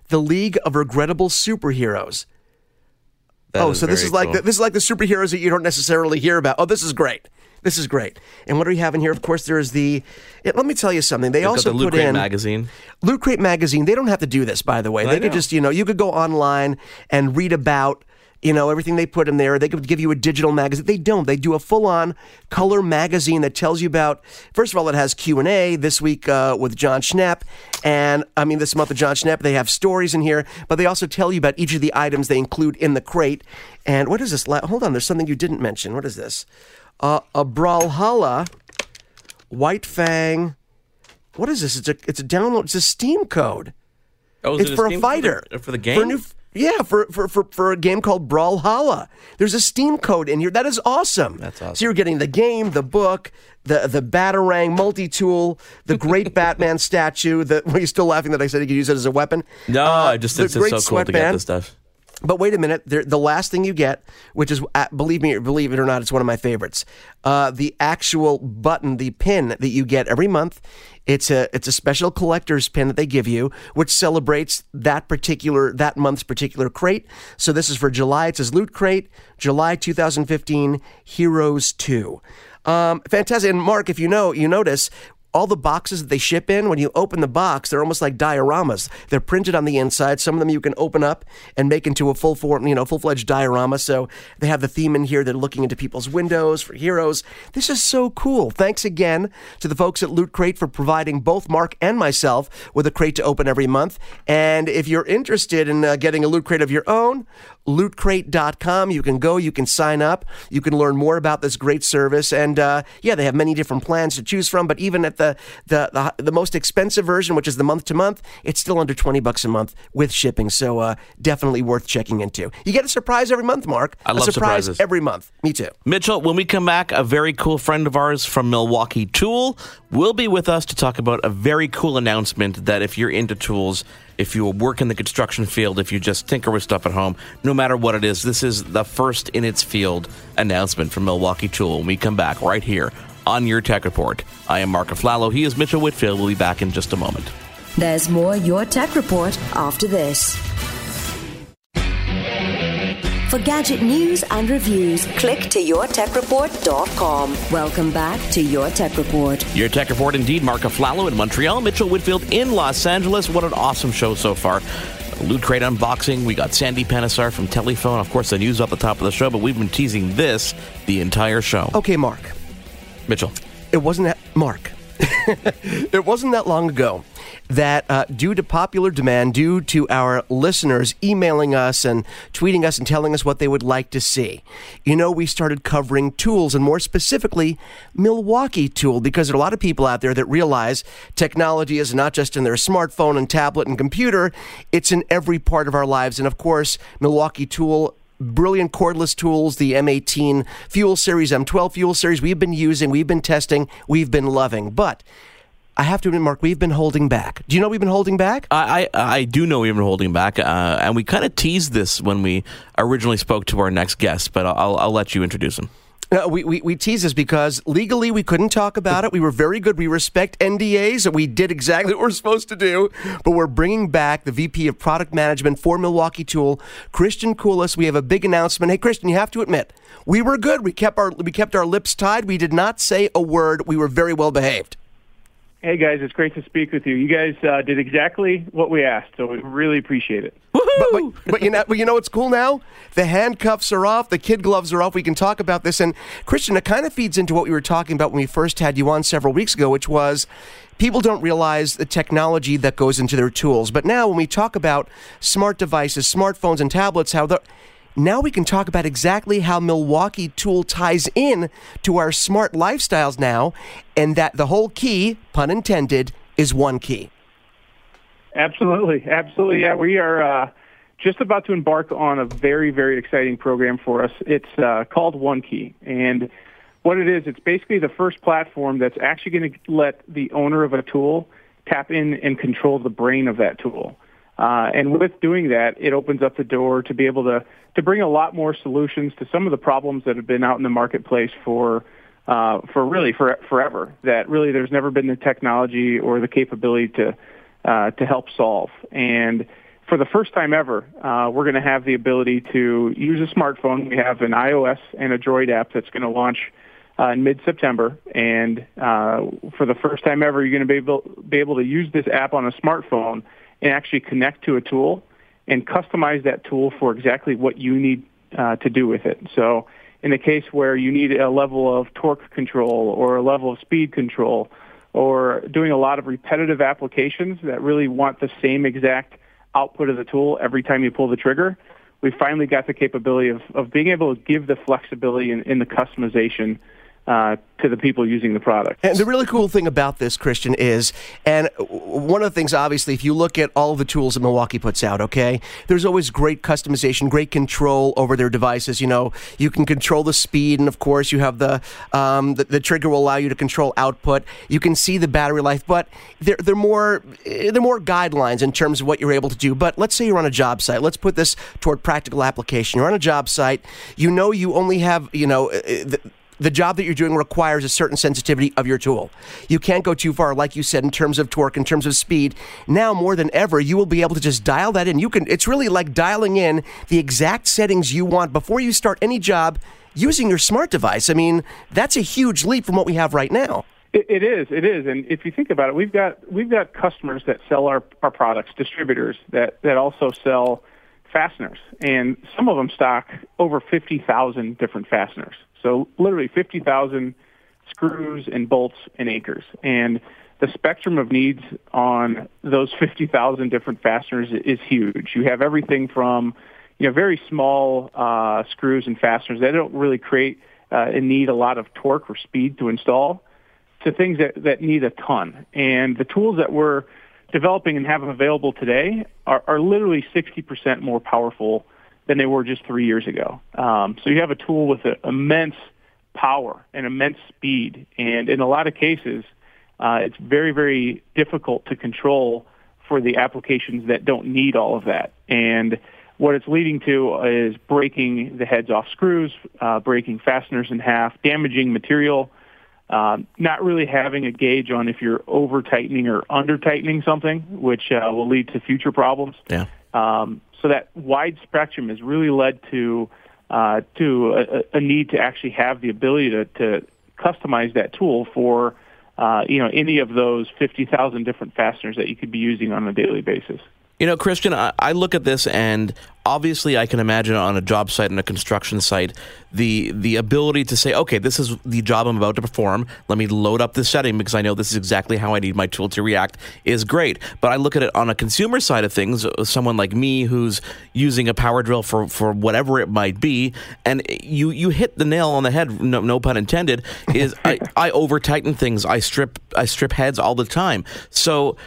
The League of Regrettable Superheroes. That oh, so this is like cool. the, this is like the superheroes that you don't necessarily hear about. Oh, this is great. This is great. And what do we have in here? Of course, there is the. yeah, let me tell you something. They They've also the Loot put Crate in magazine Loot Crate magazine. They don't have to do this, by the way. They could just, you know, you could go online and read about, you know, everything they put in there. They could give you a digital magazine. They don't. They do a full-on color magazine that tells you about. First of all, it has Q and A this week uh, with John Schnapp, and I mean this month with John Schnapp. They have stories in here, but they also tell you about each of the items they include in the crate. And what is this? Hold on, there's something you didn't mention. What is this? Uh, a Brawlhalla, White Fang. What is this? It's a it's a download. It's a Steam code. oh, it's it for a Steam fighter for the, for the For game a new, yeah, for, for for for a game called Brawlhalla. There's a Steam code in here. That is awesome. That's awesome. So you're getting the game, the book, the the Batarang multi tool, the great [LAUGHS] Batman statue. The [LAUGHS] were you still laughing that I said you could use it as a weapon? no Uh, I just the it's so cool to get this stuff But wait a minute, the last thing you get, which is uh, believe me, believe it or not, it's one of my favorites. Uh, the actual button, the pin that you get every month. It's a it's a special collector's pin that they give you, which celebrates that particular that month's particular crate. So this is for July. It says Loot Crate, July 2015, Heroes 2. Um, fantastic. And Mark, if you know, you notice all the boxes that they ship in, when you open the box, they're almost like dioramas. They're printed on the inside. Some of them you can open up and make into a full form, you know, full fledged diorama. So they have the theme in here. They're looking into people's windows for heroes. This is so cool. Thanks again to the folks at Loot Crate for providing both Mark and myself with a crate to open every month. And if you're interested in uh, getting a Loot Crate of your own, lootcrate.com. You can go, you can sign up, you can learn more about this great service. And uh, yeah, they have many different plans to choose from. But even at the, the, the, the most expensive version, which is the month to month, it's still under 20 bucks a month with shipping. So uh, definitely worth checking into. You get a surprise every month, Mark. I a love surprise surprises. every month. Me too. Mitchell, when we come back, a very cool friend of ours from Milwaukee Tool will be with us to talk about a very cool announcement that if you're into tools, if you work in the construction field, if you just tinker with stuff at home, no matter what it is, this is the first in its field announcement from Milwaukee Tool. When we come back right here on your Tech Report, I am Mark Aflalo. He is Mitchell Whitfield. We'll be back in just a moment. There's more Your Tech Report after this. For gadget news and reviews, click to yourtechreport.com. Welcome back to Your Tech Report. Your Tech Report, indeed, Mark Aflalo in Montreal, Mitchell Whitfield in Los Angeles. What an awesome show so far. Loot Crate unboxing. We got Sandy Panesar from Telephone. Of course, the news at the top of the show, but we've been teasing this the entire show. Okay, Mark. Mitchell. It wasn't that. Mark. [LAUGHS] it wasn't that long ago that, uh, due to popular demand, due to our listeners emailing us and tweeting us and telling us what they would like to see, you know, we started covering tools and more specifically, Milwaukee Tool, because there are a lot of people out there that realize technology is not just in their smartphone and tablet and computer, it's in every part of our lives. And of course, Milwaukee Tool brilliant cordless tools, the M18 fuel series, M12 fuel series, we've been using, we've been testing, we've been loving. But I have to admit, Mark, we've been holding back. Do you know we've been holding back? I I, I do know we've been holding back, uh, and we kind of teased this when we originally spoke to our next guest. But I'll I'll let you introduce him. No, we, we, we tease this because legally we couldn't talk about it. We were very good. We respect NDAs and we did exactly what we're supposed to do. But we're bringing back the VP of Product Management for Milwaukee Tool, Christian Koulis. We have a big announcement. Hey, Christian, you have to admit, we were good. We kept our, we kept our lips tied. We did not say a word. We were very well behaved. Hey guys, it's great to speak with you. You guys uh, did exactly what we asked, so we really appreciate it. But, but, but, you know, but you know what's cool now? The handcuffs are off, the kid gloves are off. We can talk about this. And Christian, it kind of feeds into what we were talking about when we first had you on several weeks ago, which was people don't realize the technology that goes into their tools. But now, when we talk about smart devices, smartphones, and tablets, how the now we can talk about exactly how Milwaukee Tool ties in to our smart lifestyles now, and that the whole key, pun intended, is one key. Absolutely, absolutely. Yeah, we are uh, just about to embark on a very, very exciting program for us. It's uh, called OneKey. And what it is, it's basically the first platform that's actually going to let the owner of a tool tap in and control the brain of that tool. Uh, and with doing that, it opens up the door to be able to, to bring a lot more solutions to some of the problems that have been out in the marketplace for uh, for really for forever. That really there's never been the technology or the capability to uh, to help solve. And for the first time ever, uh, we're going to have the ability to use a smartphone. We have an iOS and a Droid app that's going to launch uh, in mid-September, and uh, for the first time ever, you're going to be able be able to use this app on a smartphone and actually connect to a tool and customize that tool for exactly what you need uh, to do with it. So in the case where you need a level of torque control or a level of speed control or doing a lot of repetitive applications that really want the same exact output of the tool every time you pull the trigger, we finally got the capability of, of being able to give the flexibility in, in the customization uh, to the people using the product. And the really cool thing about this, Christian, is, and one of the things, obviously, if you look at all the tools that Milwaukee puts out, okay, there's always great customization, great control over their devices. You know, you can control the speed, and of course, you have the um, the, the, trigger will allow you to control output. You can see the battery life, but they're they're more they're more guidelines in terms of what you're able to do. But let's say you're on a job site. Let's put this toward practical application. You're on a job site. You know, you only have you know. Uh, the, the job that you're doing requires a certain sensitivity of your tool. You can't go too far, like you said, in terms of torque, in terms of speed. Now more than ever, you will be able to just dial that in. You can. It's really like dialing in the exact settings you want before you start any job using your smart device. I mean, that's a huge leap from what we have right now. It, is. It is. And if you think about it, we've got we've got customers that sell our our products, distributors that that also sell fasteners, and some of them stock over fifty thousand different fasteners. So literally 50,000 screws and bolts and anchors. And the spectrum of needs on those 50,000 different fasteners is huge. You have everything from, you know, very small uh, screws and fasteners that don't really create uh, and need a lot of torque or speed to install to things that, that need a ton. And the tools that we're developing and have available today are, are literally 60% more powerful than they were just three years ago. Um, so you have a tool with a, immense power and immense speed, and in a lot of cases, uh, it's very, very difficult to control for the applications that don't need all of that. And what it's leading to is breaking the heads off screws, uh, breaking fasteners in half, damaging material, um, not really having a gauge on if you're over tightening or under tightening something, which uh, will lead to future problems. Yeah. Um, so that wide spectrum has really led to uh, to a, a, need to actually have the ability to, to customize that tool for uh, you know any of those 50,000 different fasteners that you could be using on a daily basis. You know, Christian, I, I, look at this and obviously I can imagine on a job site and a construction site the the ability to say, okay, this is the job I'm about to perform. Let me load up the setting because I know this is exactly how I need my tool to react is great. But I look at it on a consumer side of things, someone like me who's using a power drill for, for whatever it might be, and you you hit the nail on the head, no, no pun intended, is I, [LAUGHS] I over tighten things. I strip I strip heads all the time. So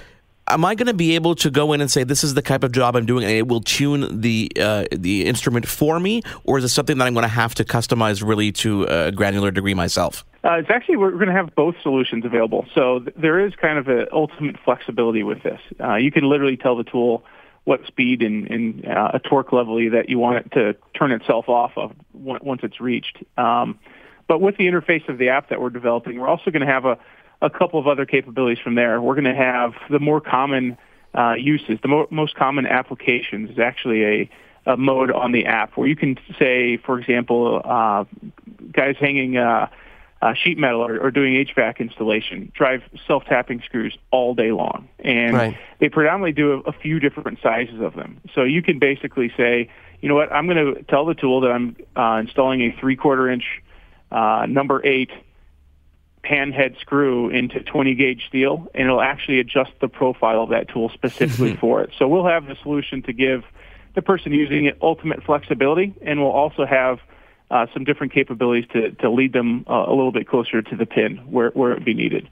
am I going to be able to go in and say this is the type of job I'm doing, and it will tune the uh, the instrument for me, or is it something that I'm going to have to customize really to a granular degree myself? Uh, it's actually we're going to have both solutions available. So th- there is kind of an ultimate flexibility with this. Uh, you can literally tell the tool what speed and, and uh, a torque level that you want it to turn itself off of once it's reached. Um, but with the interface of the app that we're developing, we're also going to have a a couple of other capabilities from there. We're going to have the more common uh, uses, the mo- most common applications is actually a, a, mode on the app where you can say, for example, uh, guys hanging uh, uh sheet metal or, or, doing HVAC installation drive self-tapping screws all day long, and right. they predominantly do a, a few different sizes of them. So you can basically say, you know what, I'm going to tell the tool that I'm uh, installing a three-quarter inch uh, number eight pan head screw into 20 gauge steel, and it'll actually adjust the profile of that tool specifically [LAUGHS] for it. So we'll have the solution to give the person using it ultimate flexibility, and we'll also have uh, some different capabilities to, to lead them uh, a little bit closer to the pin where, where it be needed.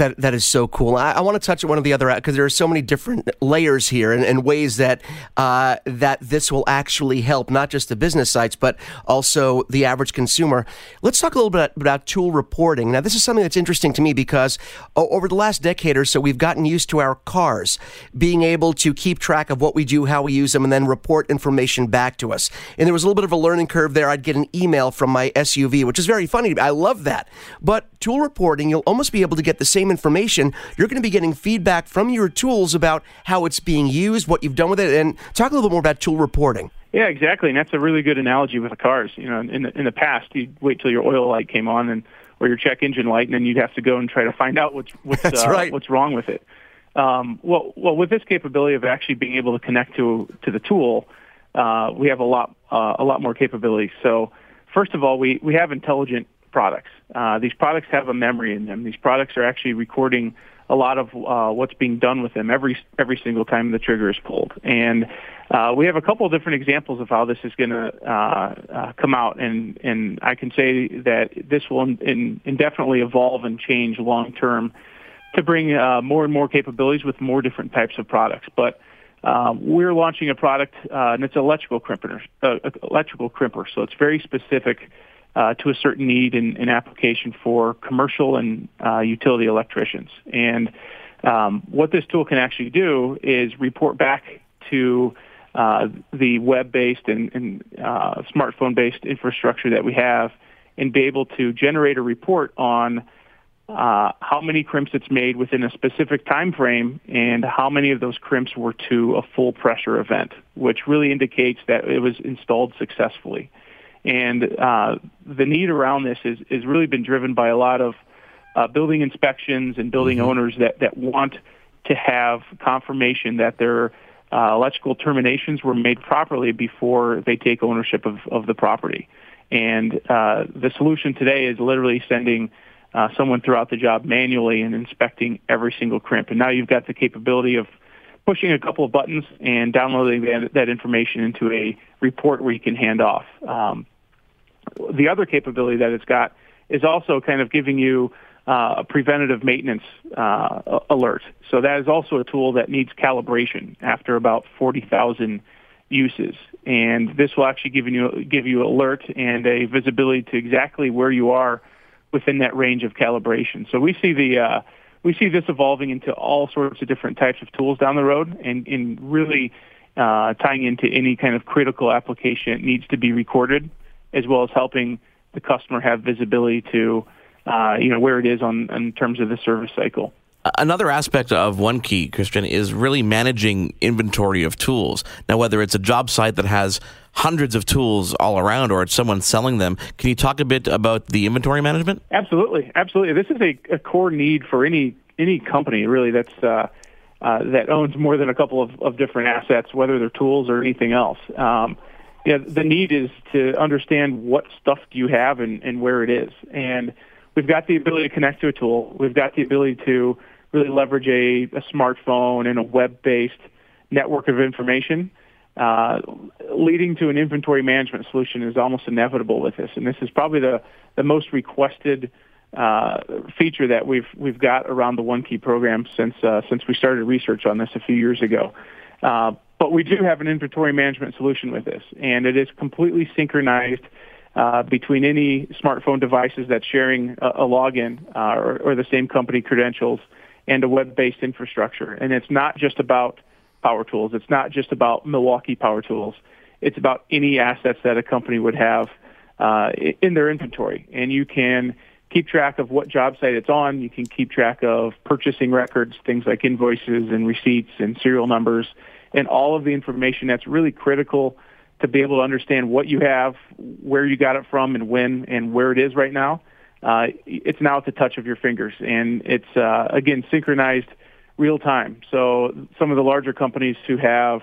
That that is so cool. I, I, want to touch on one of the other because there are so many different layers here and, and ways that uh, that this will actually help not just the business sites but also the average consumer. Let's talk a little bit about tool reporting. Now, this is something that's interesting to me because over the last decade or so, we've gotten used to our cars being able to keep track of what we do, how we use them, and then report information back to us. And there was a little bit of a learning curve there. I'd get an email from my SUV, which is very funny. I love that. But tool reporting, you'll almost be able to get the same information, you're going to be getting feedback from your tools about how it's being used, what you've done with it, and talk a little bit more about tool reporting. Yeah, exactly, and that's a really good analogy with the cars. You know, in the, in the past, you'd wait till your oil light came on and or your check engine light, and then you'd have to go and try to find out what's what's [LAUGHS] uh, right. what's wrong with it. Um, well, well, with this capability of actually being able to connect to to the tool, uh, we have a lot uh, a lot more capabilities. So, first of all, we we have intelligent products. Uh, these products have a memory in them. These products are actually recording a lot of uh, what's being done with them every every single time the trigger is pulled. And uh, we have a couple of different examples of how this is going to uh, uh, come out, and and I can say that this will in, in, indefinitely evolve and change long term to bring uh, more and more capabilities with more different types of products. But uh, we're launching a product, and it's an electrical crimper, electrical crimper. So it's very specific uh, to a certain need in, in application for commercial and uh, utility electricians. And um, what this tool can actually do is report back to uh, the web-based and, and uh, smartphone-based infrastructure that we have and be able to generate a report on uh, how many crimps it's made within a specific time frame and how many of those crimps were to a full pressure event, which really indicates that it was installed successfully. And uh, the need around this is, is really been driven by a lot of uh, building inspections and building mm-hmm. owners that, that want to have confirmation that their uh, electrical terminations were made properly before they take ownership of, of the property. And uh, the solution today is literally sending uh, someone throughout the job manually and inspecting every single crimp. And now you've got the capability of pushing a couple of buttons and downloading that, that information into a report where you can hand off. Um, the other capability that it's got is also kind of giving you uh, a preventative maintenance uh, alert. So that is also a tool that needs calibration after about 40,000 uses. And this will actually give you give you alert and a visibility to exactly where you are within that range of calibration. So we see the uh, we see this evolving into all sorts of different types of tools down the road, and, and really uh, tying into any kind of critical application it needs to be recorded as well as helping the customer have visibility to uh, you know where it is on in terms of the service cycle. Another aspect of OneKey, Christian, is really managing inventory of tools. Now, whether it's a job site that has hundreds of tools all around or it's someone selling them, can you talk a bit about the inventory management? Absolutely, absolutely. This is a, a core need for any any company really that's uh, uh, that owns more than a couple of, of different assets, whether they're tools or anything else. Um, yeah, the need is to understand what stuff do you have and, and where it is. And we've got the ability to connect to a tool. We've got the ability to really leverage a, a smartphone and a web-based network of information. Uh, leading to an inventory management solution is almost inevitable with this, and this is probably the, the most requested uh, feature that we've we've got around the One Key program since uh, since we started research on this a few years ago. Uh, but we do have an inventory management solution with this, and it is completely synchronized uh, between any smartphone devices that's sharing a, a login uh, or, or the same company credentials and a web-based infrastructure. And it's not just about power tools. It's not just about Milwaukee power tools. It's about any assets that a company would have uh, in their inventory. And you can keep track of what job site it's on. You can keep track of purchasing records, things like invoices and receipts and serial numbers, and all of the information that's really critical to be able to understand what you have, where you got it from, and when, and where it is right now. Uh, it's now at the touch of your fingers, and it's uh, again synchronized real time. So some of the larger companies who have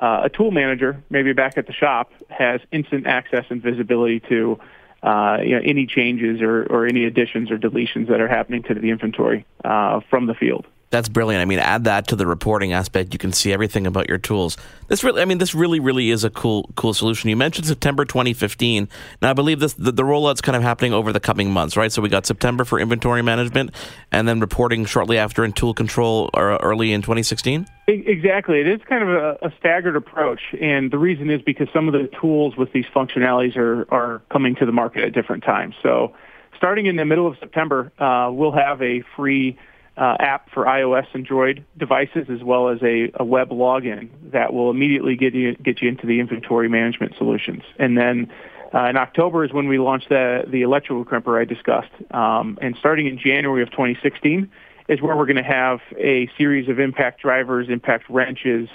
uh, a tool manager, maybe back at the shop, has instant access and visibility to uh, you know, any changes or, or any additions or deletions that are happening to the inventory uh, from the field. That's brilliant. I mean, add that to the reporting aspect. You can see everything about your tools. This really, I mean, this really, really is a cool, cool solution. You mentioned September 2015. Now, I believe this the, the rollout's kind of happening over the coming months, right? So we got September for inventory management, and then reporting shortly after in tool control or early in 2016. Exactly. It is kind of a, a staggered approach, and the reason is because some of the tools with these functionalities are are coming to the market at different times. So, starting in the middle of September, uh, we'll have a free uh, app for iOS and Android devices, as well as a, a web login that will immediately get you get you into the inventory management solutions. And then uh, in October is when we launched the the electrical crimper I discussed. Um, and starting in January of 2016 is where we're going to have a series of impact drivers, impact wrenches,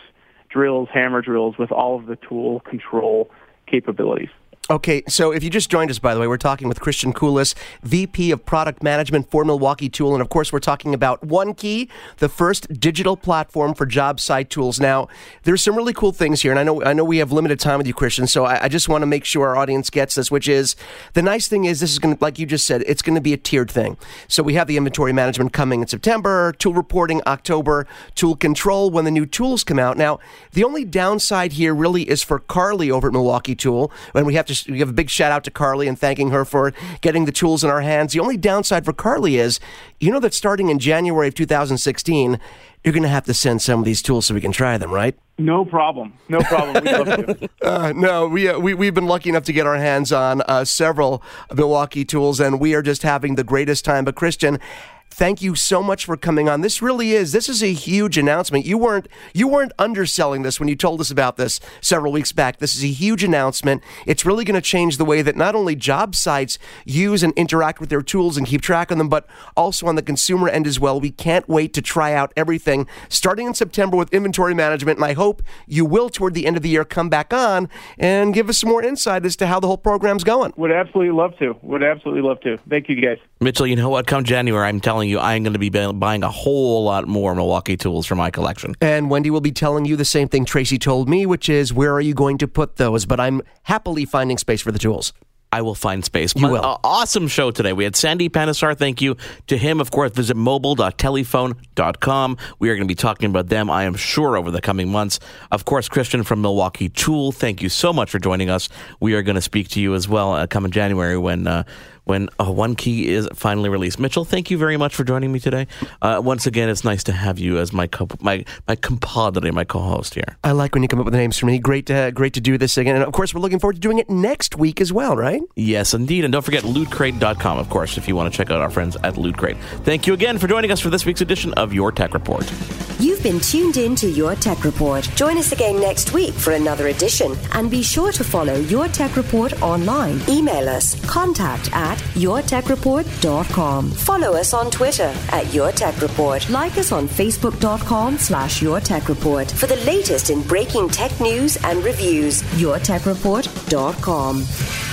drills, hammer drills with all of the tool control capabilities. Okay, so if you just joined us, by the way, we're talking with Christian Koulis, VP of Product Management for Milwaukee Tool. And of course, we're talking about One Key, the first digital platform for job site tools. Now, there's some really cool things here. And I know, I know we have limited time with you, Christian. So I, I just want to make sure our audience gets this, which is the nice thing is this is going to, like you just said, it's going to be a tiered thing. So we have the inventory management coming in September, tool reporting October, tool control when the new tools come out. Now, the only downside here really is for Carly over at Milwaukee Tool, when we have to we give a big shout out to Carly and thanking her for getting the tools in our hands. The only downside for Carly is, you know, that starting in January of 2016, you're going to have to send some of these tools so we can try them, right? No problem. No problem. We [LAUGHS] uh, no, we, uh, we, we've been lucky enough to get our hands on uh, several Milwaukee tools, and we are just having the greatest time. But, Christian, thank you so much for coming on. This really is. This is a huge announcement. You weren't you weren't underselling this when you told us about this several weeks back. This is a huge announcement. It's really going to change the way that not only job sites use and interact with their tools and keep track of them, but also on the consumer end as well. We can't wait to try out everything starting in September with inventory management, and I hope you will toward the end of the year come back on and give us some more insight as to how the whole program's going. Would absolutely love to. Would absolutely love to. Thank you guys. Mitchell, you know what? Come January, I'm telling you, I'm going to be buying a whole lot more Milwaukee tools for my collection. And Wendy will be telling you the same thing Tracy told me, which is where are you going to put those? But I'm happily finding space for the tools. I will find space. You will. Uh, awesome show today. We had Sandy Panesar. Thank you to him. Of course, visit mobile.telephone.com. We are going to be talking about them, I am sure, over the coming months. Of course, Christian from Milwaukee Tool, thank you so much for joining us. We are going to speak to you as well uh, coming January when uh, when uh, One Key is finally released. Mitchell, thank you very much for joining me today. Uh, once again, it's nice to have you as my co- my my compadre, my co-host here. I like when you come up with names for me. Great to great to do this again, and of course, we're looking forward to doing it next week as well, right? Yes, indeed, and don't forget lootcrate.com, of course, if you want to check out our friends at Loot Crate. Thank you again for joining us for this week's edition of Your Tech Report. You've been tuned in to Your Tech Report. Join us again next week for another edition, and be sure to follow Your Tech Report online. Email us contact at yourtechreport.com. Follow us on Twitter at Your Tech Report. Like us on facebook.com slash Your Tech Report for the latest in breaking tech news and reviews. yourtechreport.com.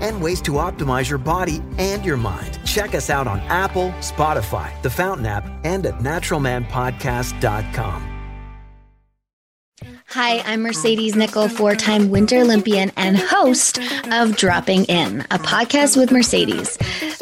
and ways to optimize your body and your mind. Check us out on Apple, Spotify, the Fountain app, and at naturalmanpodcast.com. Hi, I'm Mercedes Nicoll, four time Winter Olympian and host of Dropping In, a podcast with Mercedes.